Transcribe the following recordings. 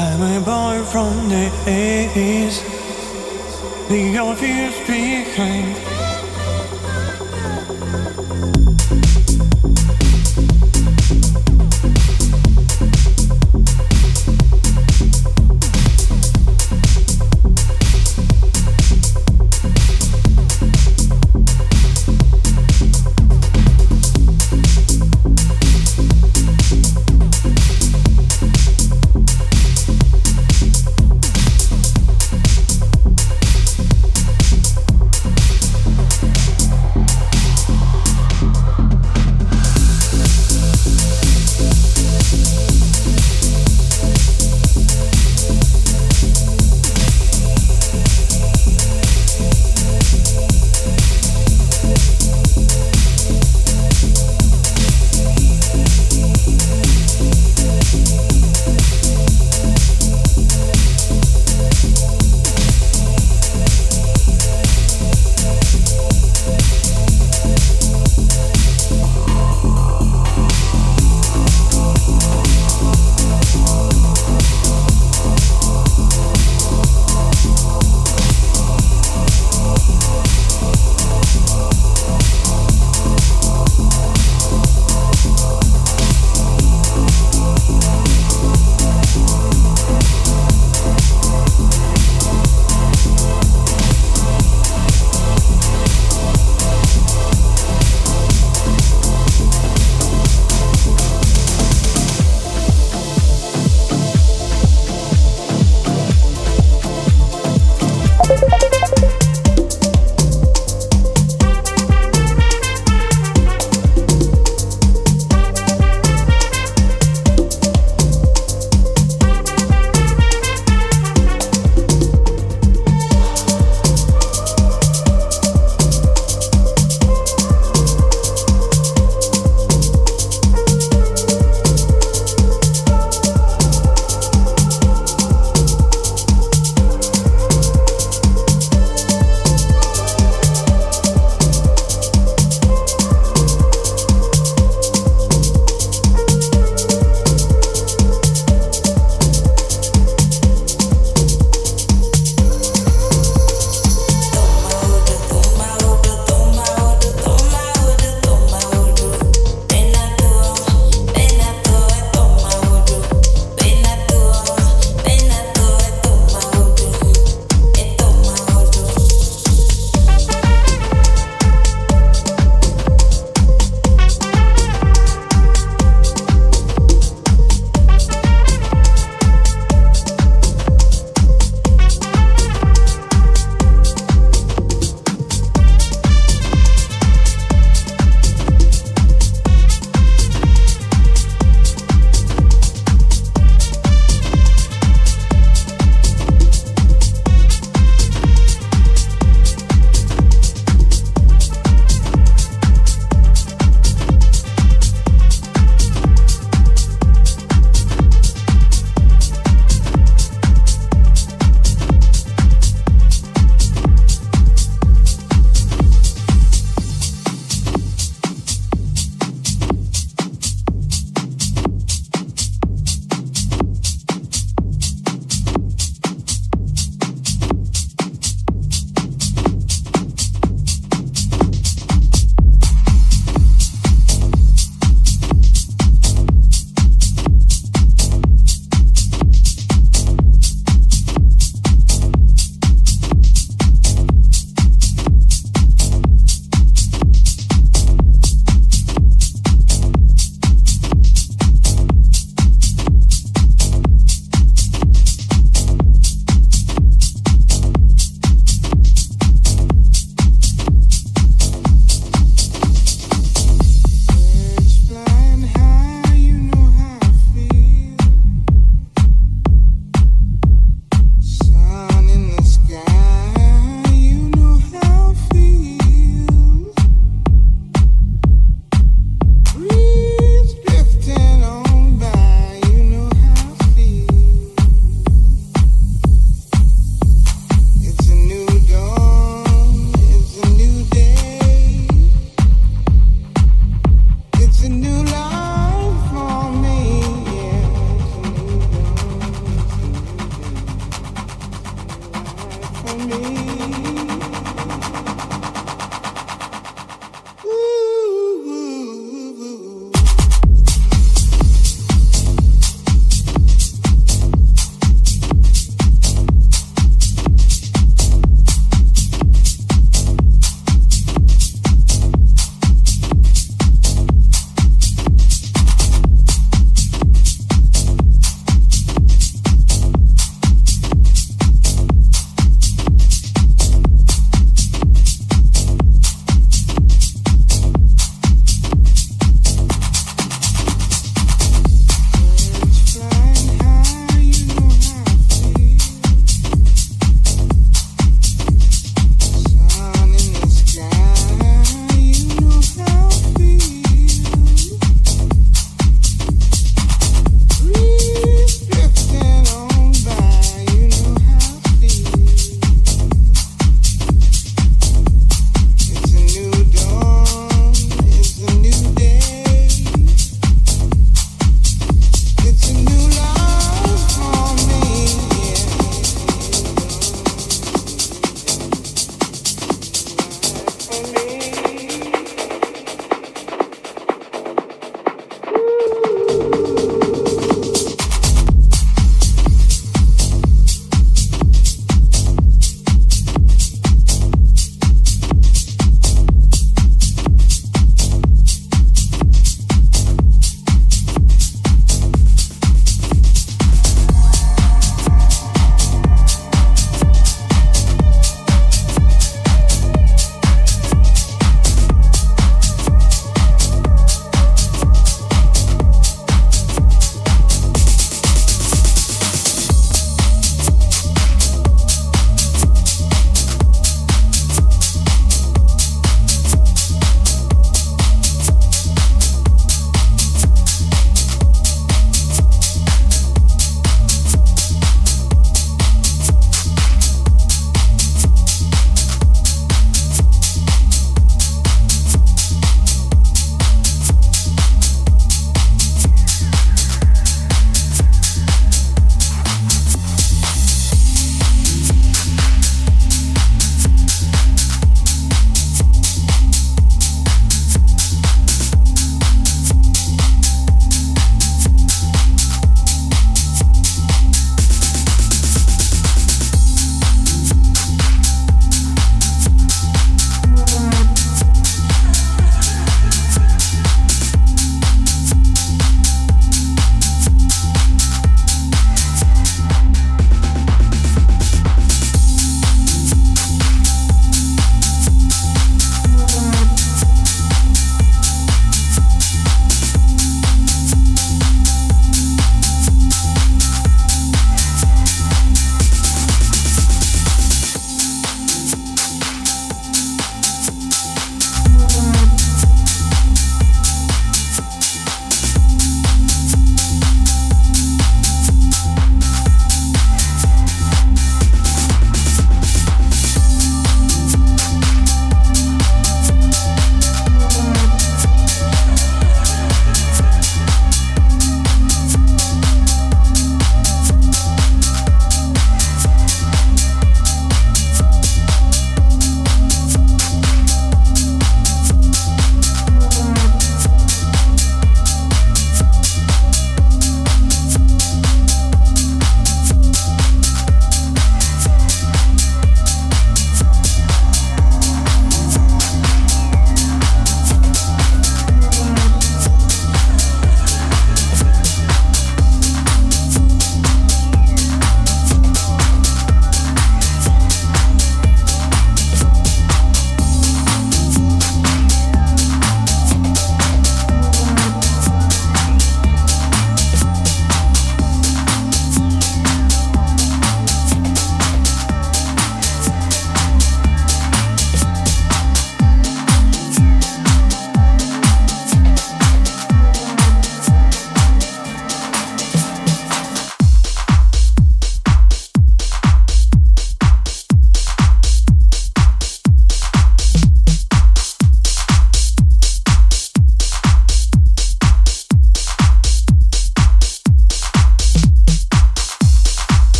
I'm a boy from the 80s, the your fears behind.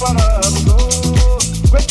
para los dos, güey